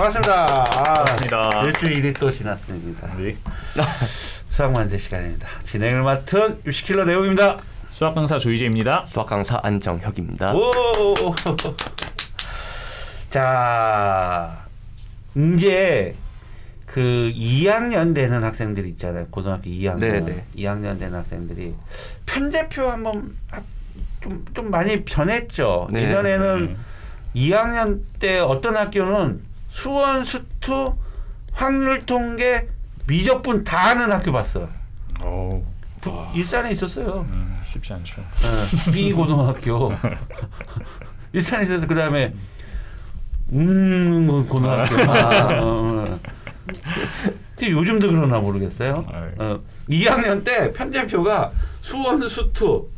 반갑습니다. 아, 반갑습니다. 일주일이 또 지났습니다. 네. 수학 만세 시간입니다. 진행을 맡은 유시킬러 내용입니다. 수학 강사 조이재입니다. 수학 강사 안정혁입니다. 오. 자, 이제 그 2학년 되는 학생들 있잖아요. 고등학교 2학년. 네네. 2학년 되는 학생들이 편제표 한번 좀, 좀 많이 변했죠. 네. 예전에는 네. 2학년 때 어떤 학교는 수원, 수투, 확률 통계, 미적분 다 하는 학교 봤어요. 오. 부- 일산에 있었어요. 음, 쉽지 않죠. 어, B 고등학교. 일산에 있어서 그 다음에 음 고등학교. 아, 어. 근데 요즘도 그러나 모르겠어요. 어, 2학년 때 편제표가 수원, 수투,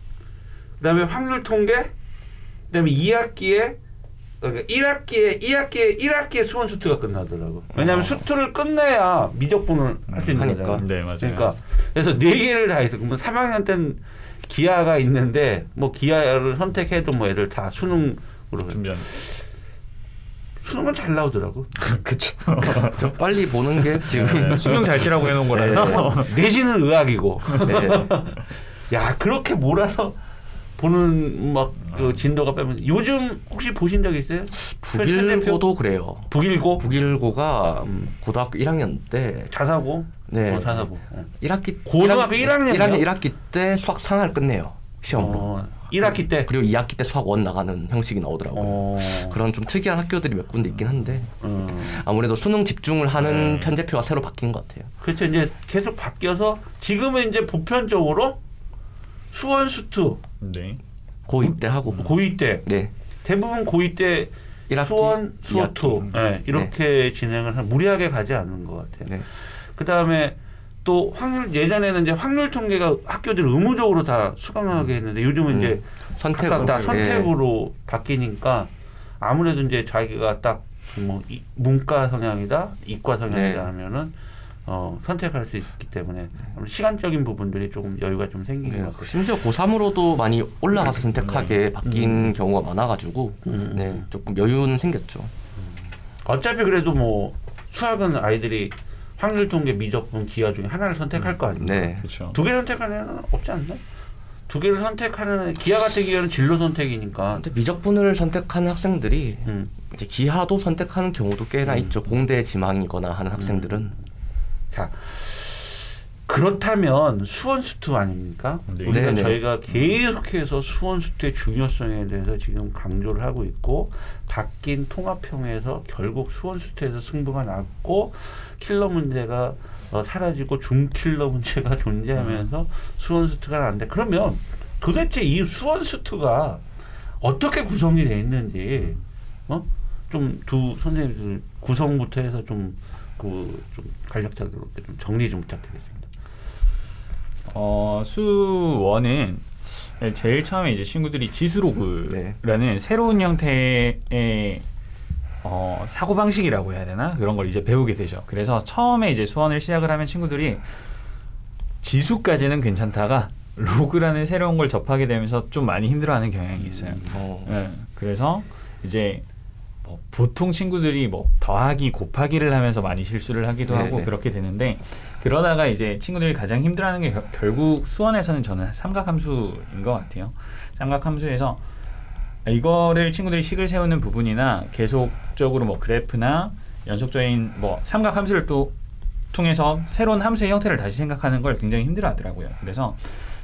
그다음에 확률 통계, 그다음에 2학기에 그러니까 1학기에 2학기에 1학기에 수원 수투가 끝나더라고. 왜냐하면 어. 수투를 끝내야 미적분을 할 수 있는 하니까. 거잖아. 네, 맞아요. 그러니까 그래서 네 개를 다 했어. 그러면 3학년 때는 기하가 있는데 뭐 기하를 선택해도 뭐 애들 다 수능으로 해. 준비한. 수능은 잘 나오더라고. 그쵸. 좀 빨리 보는 게 지금. 네, 수능 잘 치라고 해놓은 거라서. 내신은 의학이고. 네. 야 그렇게 몰아서 보는 막 그 진도가 빼면 요즘 혹시 보신 적 있어요? 북일고도 그래요. 북일고 북일고가 음. 고등학교 1학년 때 자사고. 네. 어, 자사고. 어. 1학기 고등학교 1학년 이요? 1학년 1학기 때 수학 상을 끝내요. 시험으로. 어, 1학기 때. 그리고 2학기 때 수학 원 나가는 형식이 나오더라고요. 어. 그런 좀 특이한 학교들이 몇 군데 있긴 한데 음. 아무래도 수능 집중을 하는 네. 편제표가 새로 바뀐 것 같아요. 그렇죠. 이제 계속 바뀌어서 지금은 이제 보편적으로 수원 수투 네. 고2 때 하고 고2 때 네. 대부분 고2 때 1학기, 수원 수투 2학기. 네, 이렇게 진행을 한 무리하게 가지 않는 것 같아요. 네. 그 다음에 또 확률 예전에는 이제 확률 통계가 학교들 의무적으로 다 수강하게 했는데 요즘은 음, 이제 선택으로 각각 다 네. 선택으로 바뀌니까 아무래도 이제 자기가 딱 뭐 문과 성향이다, 이과 성향이다 네. 하면은 어, 선택할 수 있기 때문에 시간적인 부분들이 조금 여유가 좀 생기는 네, 것 같아요. 심지어 고3으로도 많이 올라가서 선택하게 바뀐 경우가 많아가지고 음. 네, 조금 여유는 생겼죠. 어차피 그래도 뭐 수학은 아이들이 확률 통계, 미적분, 기하 중에 하나를 선택할 거 아닙니까? 네. 그렇죠. 두개 선택하는 애는 없지 않나? 두 개를 선택하는 애, 기하 같은 경우는 진로 선택이니까. 근데 미적분을 선택하는 학생들이 음. 이제 기하도 선택하는 경우도 꽤나 있죠. 공대 지망이거나 하는 학생들은 자 그렇다면 수원 수투 아닙니까? 네. 우리가 네네. 저희가 계속해서 수원 수투의 중요성에 대해서 지금 강조를 하고 있고 바뀐 통합형에서 결국 수원 수투에서 승부가 났고 킬러 문제가 어, 사라지고 중킬러 문제가 존재하면서 수원 수투가 난데 그러면 도대체 이 수원 수투가 어떻게 구성이 돼 있는지 어? 좀 두 선생님들 구성부터 해서 좀 그 좀 간략하게 좀 정리 좀 부탁드리겠습니다. 어, 수원은 제일 처음에 이제 친구들이 지수로그라는 새로운 형태의 어, 사고 방식이라고 해야 되나 그런 걸 이제 배우게 되죠. 그래서 처음에 이제 수원을 시작을 하면 친구들이 지수까지는 괜찮다가 로그라는 새로운 걸 접하게 되면서 좀 많이 힘들어하는 경향이 있어요. 어, 예, 그래서 이제 뭐 보통 친구들이 뭐 더하기 곱하기를 하면서 많이 실수를 하기도 하고 네네. 그렇게 되는데 그러다가 이제 친구들이 가장 힘들어하는 게 결- 결국 수원에서는 저는 삼각함수인 것 같아요. 삼각함수에서 이거를 친구들이 식을 세우는 부분이나 계속적으로 뭐 그래프나 연속적인 뭐 삼각함수를 또 통해서 새로운 함수의 형태를 다시 생각하는 걸 굉장히 힘들어하더라고요. 그래서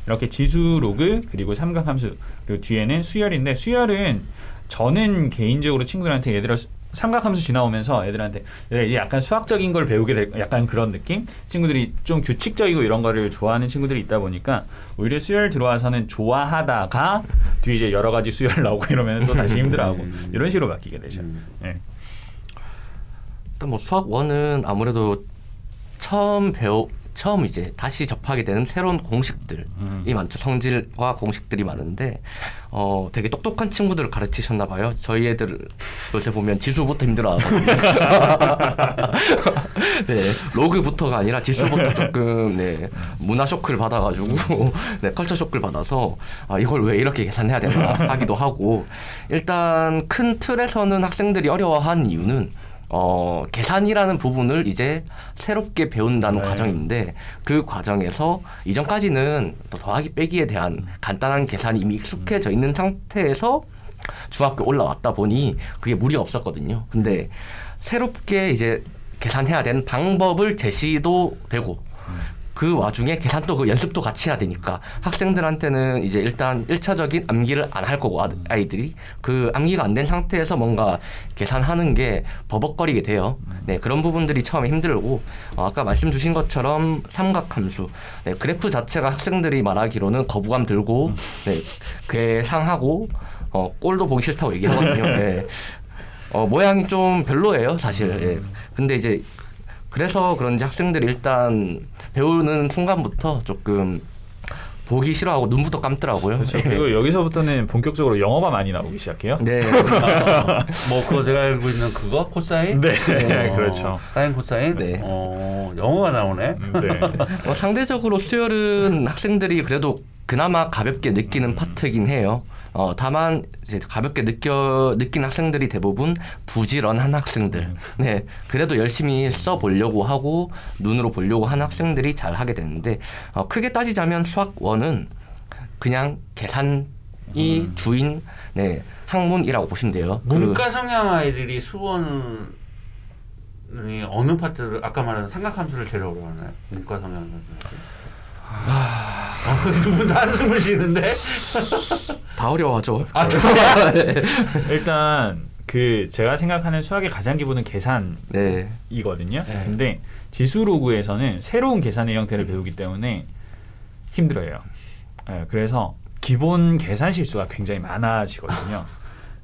이렇게 지수 로그 그리고 삼각함수 그리고 뒤에는 수열인데 수열은 저는 개인적으로 친구들한테 얘들아 수- 삼각함수 지나오면서 애들한테 이제 약간 수학적인 걸 배우게 될 약간 그런 느낌 친구들이 좀 규칙적이고 이런 거를 좋아하는 친구들이 있다 보니까 오히려 수열 들어와서는 좋아하다가 뒤에 이제 여러 가지 수열 나오고 이러면 또 다시 힘들어하고 음. 이런 식으로 바뀌게 되죠. 음. 예. 일단 뭐 수학 원은 아무래도 처음 배우 처음 이제 다시 접하게 되는 새로운 공식들이 음. 많죠. 성질과 공식들이 많은데 어 되게 똑똑한 친구들을 가르치셨나 봐요. 저희 애들 요새 보면 지수부터 힘들어하거든요. 네, 로그부터가 아니라 지수부터 조금 네 문화 쇼크를 받아가지고 네 컬처 쇼크를 받아서 아 이걸 왜 이렇게 계산해야 되나 하기도 하고 일단 큰 틀에서는 학생들이 어려워한 이유는 어, 계산이라는 부분을 이제 새롭게 배운다는 네. 과정인데 그 과정에서 이전까지는 또 더하기 빼기에 대한 간단한 계산이 이미 익숙해져 있는 상태에서 중학교 올라왔다 보니 그게 무리가 없었거든요. 근데 새롭게 이제 계산해야 되는 방법을 제시도 되고 그 와중에 계산도 그 연습도 같이 해야 되니까 학생들한테는 이제 일단 일차적인 암기를 안 할 거고 아- 아이들이 그 암기가 안 된 상태에서 뭔가 계산하는 게 버벅거리게 돼요. 네 그런 부분들이 처음에 힘들고 어, 아까 말씀 주신 것처럼 삼각함수 네, 그래프 자체가 학생들이 말하기로는 거부감 들고 네, 괴상하고 어, 꼴도 보기 싫다고 얘기하거든요. 네. 어, 모양이 좀 별로예요, 사실. 예. 근데 이제 그래서 그런지 학생들이 일단 배우는 순간부터 조금 보기 싫어하고 눈부터 감더라고요. 그렇죠. 예. 그리고 여기서부터는 본격적으로 영어가 많이 나오기 시작해요. 네. 뭐 그거 내가 알고 있는 그거 코사인? 네, 어, 그렇죠. 사인 코사인? 네. 어, 영어가 나오네. 네. 어, 상대적으로 수열은 학생들이 그래도 그나마 가볍게 느끼는 파트긴 해요. 어, 다만 이제 가볍게 느껴 느낀 학생들이 대부분 부지런한 학생들. 네, 그래도 열심히 써 보려고 하고 눈으로 보려고 하는 학생들이 잘 하게 되는데 어, 크게 따지자면 수학 원은 그냥 계산이 주인 네 학문이라고 보시면 돼요. 그- 문과 성향 아이들이 수원이 어느 파트를 아까 말한 삼각함수를 제일 어려워하나요? 문과 성향 아이들. 아, 두분 다 한숨을 쉬는데? 다 어려워하죠. 아, 일단 그 제가 생각하는 수학의 가장 기본은 계산이거든요. 네. 네. 근데 지수 로그에서는 새로운 계산의 형태를 배우기 때문에 힘들어요. 예, 그래서 기본 계산 실수가 굉장히 많아지거든요.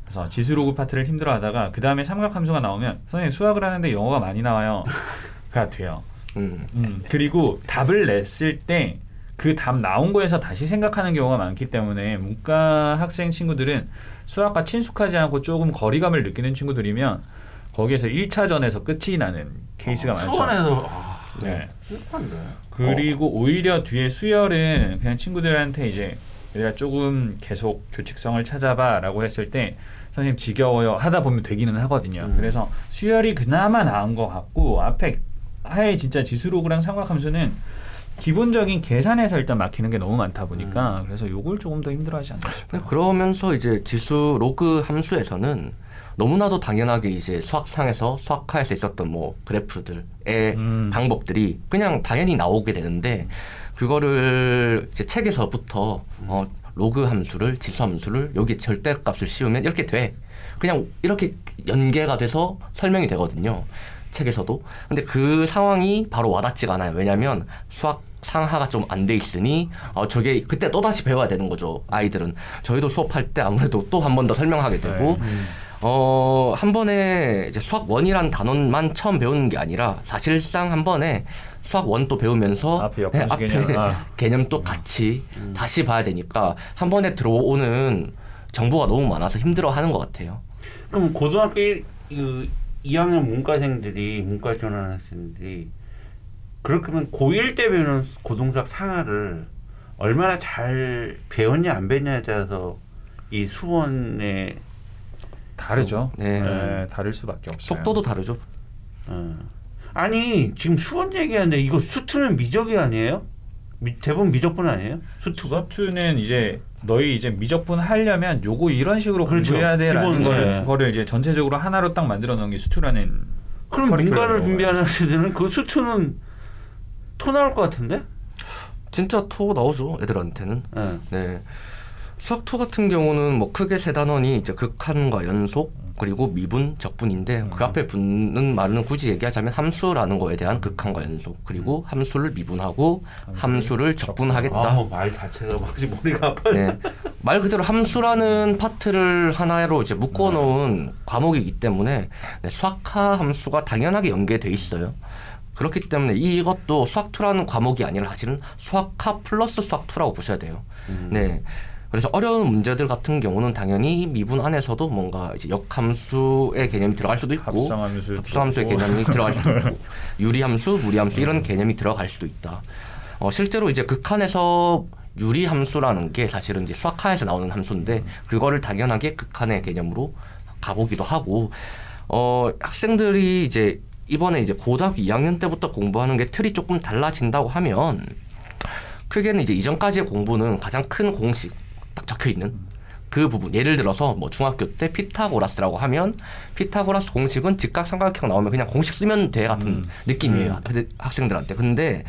그래서 지수 로그 파트를 힘들어하다가 그 다음에 삼각함수가 나오면 선생님 수학을 하는데 영어가 많이 나와요 가 돼요. 음. 음, 그리고 답을 냈을 때 그 답 나온 거에서 다시 생각하는 경우가 많기 때문에 문과 학생 친구들은 수학과 친숙하지 않고 조금 거리감을 느끼는 친구들이면 거기에서 1차전에서 끝이 나는 케이스가 많죠. 수one에서 아, 네. 슬픈데. 그리고 오히려 뒤에 수열은 그냥 친구들한테 이제 얘들아 조금 계속 규칙성을 찾아봐라고 했을 때 선생님 지겨워요 하다 보면 되기는 하거든요. 음. 그래서 수열이 그나마 나은 것 같고 앞에 아예 진짜 지수로그랑 삼각함수는 기본적인 계산에서 일단 막히는 게 너무 많다 보니까 그래서 요걸 조금 더 힘들어하지 않나 싶어요. 네, 그러면서 이제 지수 로그 함수에서는 너무나도 당연하게 이제 수학상에서 수학화에서 있었던 뭐 그래프들의 음. 방법들이 그냥 당연히 나오게 되는데 그거를 이제 책에서부터 어, 로그 함수를 지수 함수를 여기 절대값을 씌우면 이렇게 돼 그냥 이렇게 연계가 돼서 설명이 되거든요 책에서도. 근데 그 상황이 바로 와닿지가 않아요. 왜냐하면 수학 상하가 좀 안 돼 있으니 어, 저게 그때 또 다시 배워야 되는 거죠 아이들은. 저희도 수업할 때 아무래도 또 한 번 더 설명하게 되고. 네. 어, 한 번에 이제 수학 원이란 단원만 처음 배우는 게 아니라 사실상 한 번에 수학 원도 배우면서 앞에 역함수 앞에 개념, 아. 개념도 같이 다시 봐야 되니까 한 번에 들어오는 정보가 너무 많아서 힘들어하는 것 같아요. 그럼 고등학교 1, 그 2학년 문과생들이 문과 지원하는 학생들이 그렇게 하면 고1 때 배우는 고등수학 상하를 얼마나 잘 배웠냐 안 배웠냐에 따라서 이 수원의 다르죠. 네. 네, 다를 수밖에 없어요. 속도도 다르죠. 어. 아니 지금 수one 얘기하는데 이거 수two는 미적이 아니에요? 미, 대부분 미적분 아니에요? 수two가? 수two는 이제 너희 이제 미적분 하려면 요거 이런 식으로 그렇죠. 공부해야 돼라는 기본, 걸, 네. 거를 이제 전체적으로 하나로 딱 만들어 놓은 게 수two라는 그럼 문과를 준비하는. 학생들은 그 수two는 토 나올 것 같은데? 진짜 토 나오죠 애들한테는. 예. 네. 수학 two 같은 경우는 뭐 크게 세 단원이 이제 극한과 연속 그리고 미분, 적분인데 그 앞에 붙는 말은 굳이 얘기하자면 함수라는 거에 대한 극한과 연속 그리고 함수를 미분하고 함수를 적분하겠다. 아우 말 자체가 막지 머리가 아파. 네. 말 그대로 함수라는 파트를 하나로 이제 묶어놓은 과목이기 때문에 네, 수학화 함수가 당연하게 연계돼 있어요. 그렇기 때문에 이것도 수학2라는 과목이 아니라 사실은 수학화 플러스 수학2라고 보셔야 돼요. 음. 네. 그래서 어려운 문제들 같은 경우는 당연히 미분 안에서도 뭔가 이제 역함수의 개념이 들어갈 수도 있고 합성함수 합성함수 의 개념이 들어갈 수도 있고 유리함수, 무리함수 이런 개념이 들어갈 수도 있다. 어, 실제로 이제 극한에서 유리함수라는 게 사실은 이제 수학하에서 나오는 함수인데 그거를 당연하게 극한의 개념으로 가보기도 하고 어 학생들이 이제 이번에 이제 고등학교 2학년 때부터 공부하는 게 틀이 조금 달라진다고 하면 크게는 이제 이전까지의 공부는 가장 큰 공식 딱 적혀 있는 그 부분 예를 들어서 뭐 중학교 때 피타고라스라고 하면 피타고라스 공식은 직각 삼각형 나오면 그냥 공식 쓰면 돼 같은 음. 느낌이에요 근데 학생들한테 근데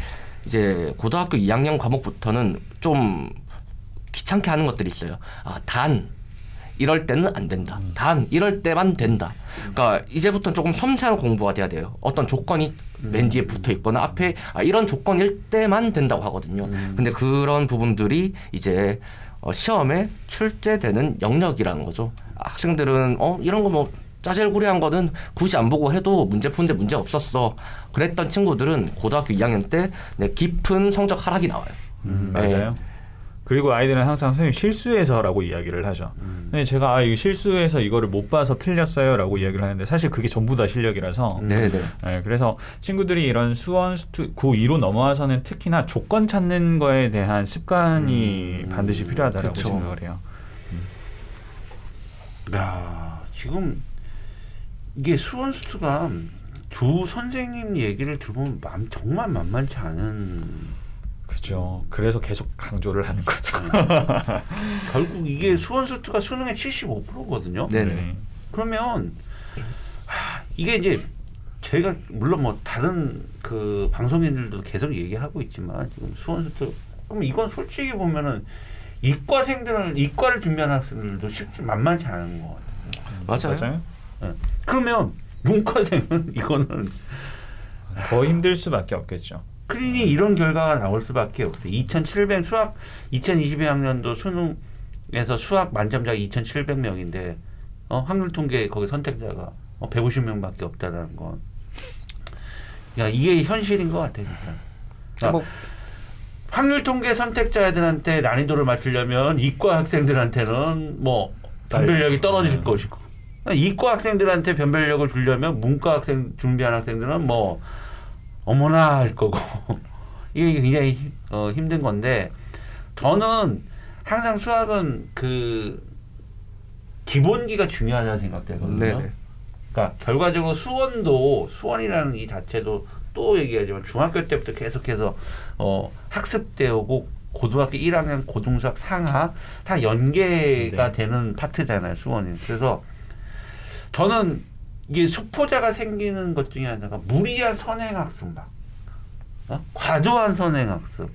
이제 고등학교 2학년 과목부터는 좀 귀찮게 하는 것들이 있어요 아단 이럴 때는 안 된다. 단 이럴 때만 된다. 그러니까 이제부터 조금 섬세한 공부가 돼야 돼요. 어떤 조건이 맨 뒤에 붙어 있거나 앞에 아, 이런 조건일 때만 된다고 하거든요. 근데 그런 부분들이 이제 어, 시험에 출제되는 영역이라는 거죠. 학생들은 어 이런 거 뭐 짜잘구리한 거는 굳이 안 보고 해도 문제 푸는데 문제 없었어. 그랬던 친구들은 고등학교 2학년 때 네, 깊은 성적 하락이 나와요. 음, 네. 맞아요. 그리고 아이들은 항상 선생님 실수해서라고 이야기를 하죠. 음. 근데 제가 아 이거 실수해서 이거를 못 봐서 틀렸어요라고 이야기를 하는데 사실 그게 전부 다 실력이라서 네네. 네, 그래서 친구들이 이런 수원 수투 고2로 넘어와서는 특히나 조건 찾는 거에 대한 습관이 음, 반드시 필요하다라고 그쵸. 생각을 해요. 야 지금 이게 수원수투가 조 선생님 얘기를 들어보면 맘, 정말 만만치 않은 그죠. 그래서 계속 강조를 하는 거죠. 결국 이게 수원수투가 수능의 75%거든요. 네네. 그러면 하, 이게 이제 제가 물론 뭐 다른 그 방송인들도 계속 얘기하고 있지만 지금 수원수투 그럼 이건 솔직히 보면은 이과생들은 이과를 준비하는 학생들도 쉽지 만만치 않은 것 같아요. 맞아요. 맞아요. 그러면 문과생은 이거는 더 힘들 수밖에 없겠죠. 클린이 이런 결과가 나올 수밖에 없어요. 2,700 수학 2022학년도 수능에서 수학 만점자가 2,700명인데 어, 확률 통계 거기 선택자가 어, 150명밖에 없다라는 건. 야 이게 현실인 것 같아 진짜. 자, 뭐 확률 통계 선택자들한테 난이도를 맞추려면 이과 학생들한테는 뭐 변별력이 떨어질 음. 것이고 이과 학생들한테 변별력을 주려면 문과 학생 준비한 학생들은 뭐 어머나 할 거고 이게 굉장히 힘- 어, 힘든 건데 저는 항상 수학은 그 기본기가 중요하다는 생각되거든요. 네네. 그러니까 결과적으로 수원도 수원이라는 이 자체도 또 얘기하지만 중학교 때부터 계속해서 어, 학습되어 오고 고등학교 1학년 고등수학 상하 다 연계가 네. 되는 파트잖아요 수원이. 그래서 저는 이게 수포자가 생기는 것 중에 하나가 무리한 선행학습막 어? 과도한 선행학습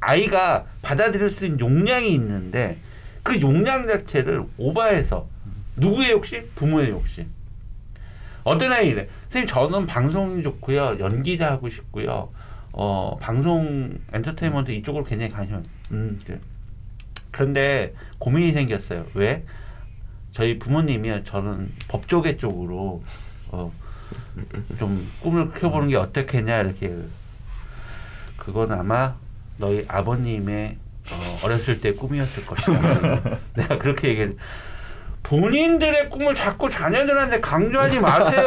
아이가 받아들일 수 있는 용량이 있는데 그 용량 자체를 오버해서 누구의 욕심? 부모의 욕심. 어떤 아이 이래. 선생님 저는 방송이 좋고요. 연기자 하고 싶고요. 어 방송 엔터테인먼트 이쪽으로 굉장히 관심. 음 그래. 그런데 고민이 생겼어요. 왜? 저희 부모님이 저는 법조계 쪽으로 어, 좀 꿈을 켜보는 게 어떻겠냐 이렇게 그건 아마 너희 아버님의 어, 어렸을 때 꿈이었을 것이다. 내가 그렇게 얘기해. 본인들의 꿈을 자꾸 자녀들한테 강조하지 마세요.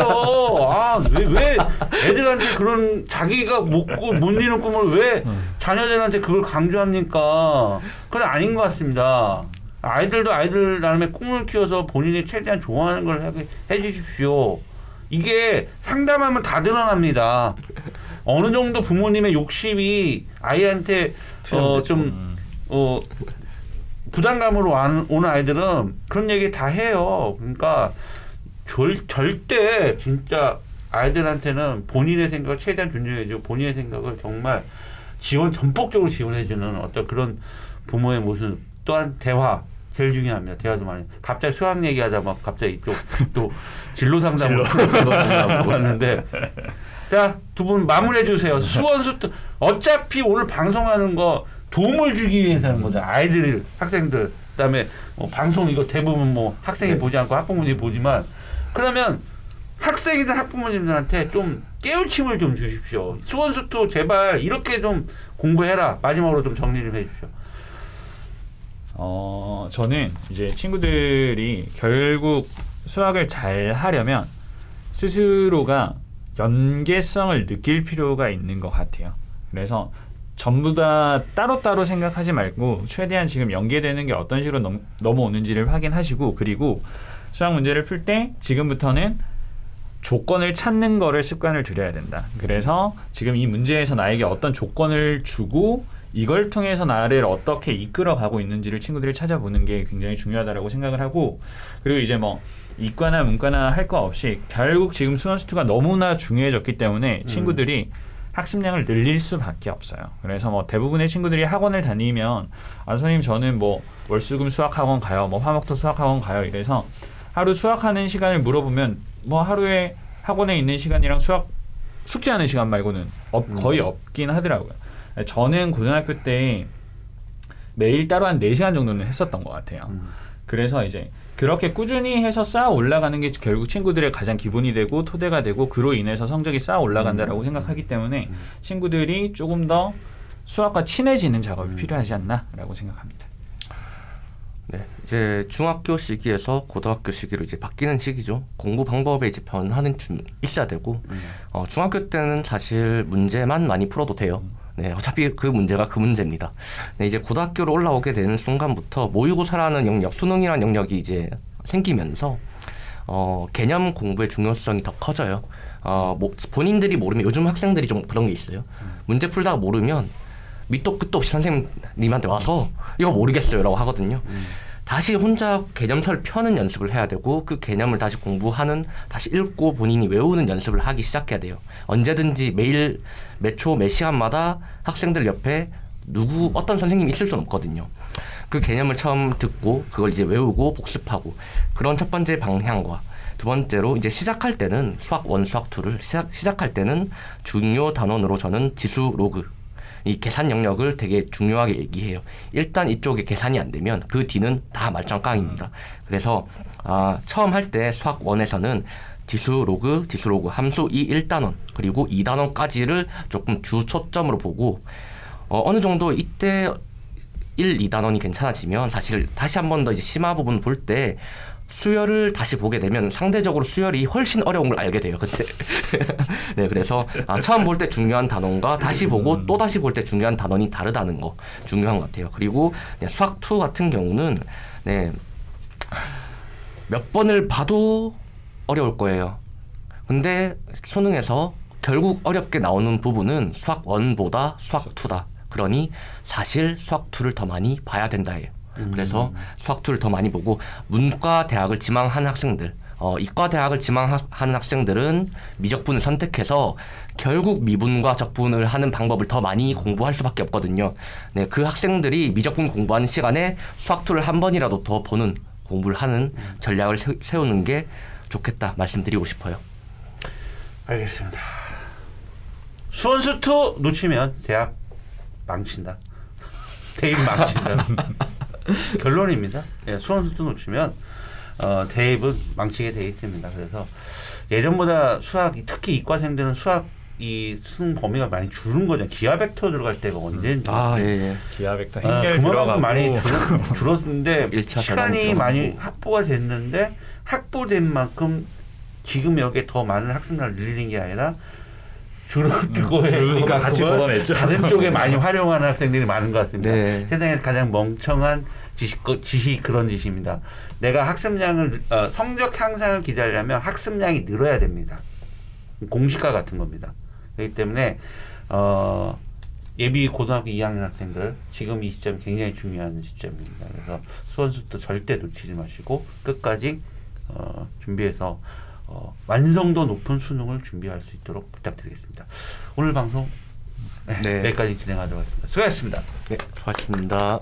아, 왜, 왜 애들한테 그런 자기가 못고 못 이루는 꿈을 왜 자녀들한테 그걸 강조합니까? 그건 아닌 것 같습니다. 아이들도 아이들 나름의 꿈을 키워서 본인이 최대한 좋아하는 걸 하게 해주십시오. 이게 상담하면 다 드러납니다. 어느 정도 부모님의 욕심이 아이한테 어, 좀 음. 어, 부담감으로 와- 오는 아이들은 그런 얘기 다 해요. 그러니까 절, 절대 진짜 아이들한테는 본인의 생각을 최대한 존중해주고 본인의 생각을 정말 지원 전폭적으로 지원해주는 어떤 그런 부모의 모습 또한 대화 제일 중요합니다. 대화도 많이. 갑자기 수학 얘기하다 막 갑자기 이쪽 또 진로 상담을 왔는데 자 두 분 마무리해 주세요. 수원수 어차피 오늘 방송하는 거 도움을 주기 위해서 하는 거죠. 아이들, 학생들, 그다음에 뭐 방송 이거 대부분 뭐 학생이 네. 보지 않고 학부모님이 보지만 그러면 학생이든 학부모님들한테 좀 깨우침을 좀 주십시오. 수원수투 제발 이렇게 좀 공부해라. 마지막으로 좀 정리 좀 해주십시오. 어, 저는 이제 친구들이 결국 수학을 잘 하려면 스스로가 연계성을 느낄 필요가 있는 것 같아요. 그래서 전부 다 따로따로 생각하지 말고 최대한 지금 연계되는 게 어떤 식으로 넘, 넘어오는지를 확인하시고 그리고 수학 문제를 풀 때 지금부터는 조건을 찾는 거를 습관을 들여야 된다. 그래서 지금 이 문제에서 나에게 어떤 조건을 주고 이걸 통해서 나를 어떻게 이끌어 가고 있는지를 친구들이 찾아보는 게 굉장히 중요하다라고 생각을 하고 그리고 이제 뭐 이과나 문과나 할 거 없이 결국 지금 수원 수투가 너무나 중요해졌기 때문에 친구들이 학습량을 늘릴 수밖에 없어요. 그래서 뭐 대부분의 친구들이 학원을 다니면 아 선생님 저는 뭐 월수금 수학 학원 가요, 뭐 화목토 수학 학원 가요 이래서 하루 수학하는 시간을 물어보면 뭐 하루에 학원에 있는 시간이랑 수학 숙제하는 시간 말고는 없- 거의 없긴 하더라고요. 저는 고등학교 때 매일 따로 한 4시간 정도는 했었던 것 같아요. 음. 그래서 이제 그렇게 꾸준히 해서 쌓아 올라가는 게 결국 친구들의 가장 기본이 되고 토대가 되고 그로 인해서 성적이 쌓아 올라간다라고 생각하기 때문에 친구들이 조금 더 수학과 친해지는 작업이 필요하지 않나라고 생각합니다. 네, 이제 중학교 시기에서 고등학교 시기로 이제 바뀌는 시기죠. 공부 방법에 이제 변화는 좀 있어야 되고, 어, 중학교 때는 사실 문제만 많이 풀어도 돼요. 네, 어차피 그 문제가 그 문제입니다. 네, 이제 고등학교로 올라오게 되는 순간부터 모의고사라는 영역, 수능이라는 영역이 이제 생기면서 어, 개념 공부의 중요성이 더 커져요. 어, 뭐, 본인들이 모르면 요즘 학생들이 좀 그런 게 있어요. 문제 풀다가 모르면 밑도 끝도 없이 선생님한테 와서 이거 모르겠어요라고 하거든요. 다시 혼자 개념서를 펴는 연습을 해야 되고 그 개념을 다시 공부하는 다시 읽고 본인이 외우는 연습을 하기 시작해야 돼요. 언제든지 매일 몇 초 몇 시간마다 학생들 옆에 누구 어떤 선생님이 있을 수는 없거든요. 그 개념을 처음 듣고 그걸 이제 외우고 복습하고 그런 첫 번째 방향과 두 번째로 이제 시작할 때는 수학 one 수학 two를 시작, 시작할 때는 중요 단원으로 저는 지수 로그 이 계산 영역을 되게 중요하게 얘기해요. 일단 이쪽에 계산이 안 되면 그 뒤는 다 말짱 꽝입니다. 그래서 아, 처음 할 때 수학 one에서는 지수 로그, 지수 로그 함수 이 1단원 그리고 2단원까지를 조금 주 초점으로 보고 어, 어느 정도 이때 1, 2단원이 괜찮아지면 사실 다시 한 번 더 이제 심화 부분 볼 때 수열을 다시 보게 되면 상대적으로 수열이 훨씬 어려운 걸 알게 돼요. 그때. 네, 그래서 아, 처음 볼 때 중요한 단원과 다시 보고 또 다시 볼 때 중요한 단원이 다르다는 거 중요한 것 같아요. 그리고 네, 수학 2 같은 경우는 네, 몇 번을 봐도 어려울 거예요. 근데 수능에서 결국 어렵게 나오는 부분은 수학 1보다 수학 2다. 그러니 사실 수학 2를 더 많이 봐야 된다예요. 그래서 수학 2를 더 많이 보고 문과 대학을 지망하는 학생들 어, 이과 대학을 지망하는 학생들은 미적분을 선택해서 결국 미분과 적분을 하는 방법을 더 많이 공부할 수밖에 없거든요. 네, 그 학생들이 미적분 공부하는 시간에 수학 2를 한 번이라도 더 보는 공부를 하는 전략을 세- 세우는 게 좋겠다 말씀드리고 싶어요. 알겠습니다. 수원수투 놓치면 대학 망친다. 대입 망친다. 결론입니다. 예, 수원수투 놓치면 어, 대입은 망치게 돼 있습니다. 그래서 예전보다 수학이 특히 이과생들은 수학 이 수능 범위가 많이 줄은 거죠. 기하 벡터 들어갈 때가 언제인지. 아, 예, 예. 기하 벡터 아, 행렬 그만큼 들어가고 많이 줄었, 줄었는데 시간이 많이. 확보가 됐는데 확보된 만큼 지금 여기에 더 많은 학생들을 늘리는 게 아니라 줄어들고 음, 줄으니까 같이 걷어냈죠. 다른 쪽에 많이 활용하는 학생들이 많은 것 같습니다. 네. 세상에서 가장 멍청한 지식 지식 그런 짓입니다. 내가 학습량을 어, 성적 향상을 기다리려면 학습량이 늘어야 됩니다. 공식과 같은 겁니다. 그렇기 때문에 어, 예비 고등학교 2학년 학생들 지금 이 시점이 굉장히 중요한 시점입니다. 그래서 수원수도 절대 놓치지 마시고 끝까지 어, 준비해서 어, 완성도 높은 수능을 준비할 수 있도록 부탁드리겠습니다. 오늘 방송 네, 네. 여기까지 진행하도록 하겠습니다. 수고하셨습니다. 네, 수고하셨습니다.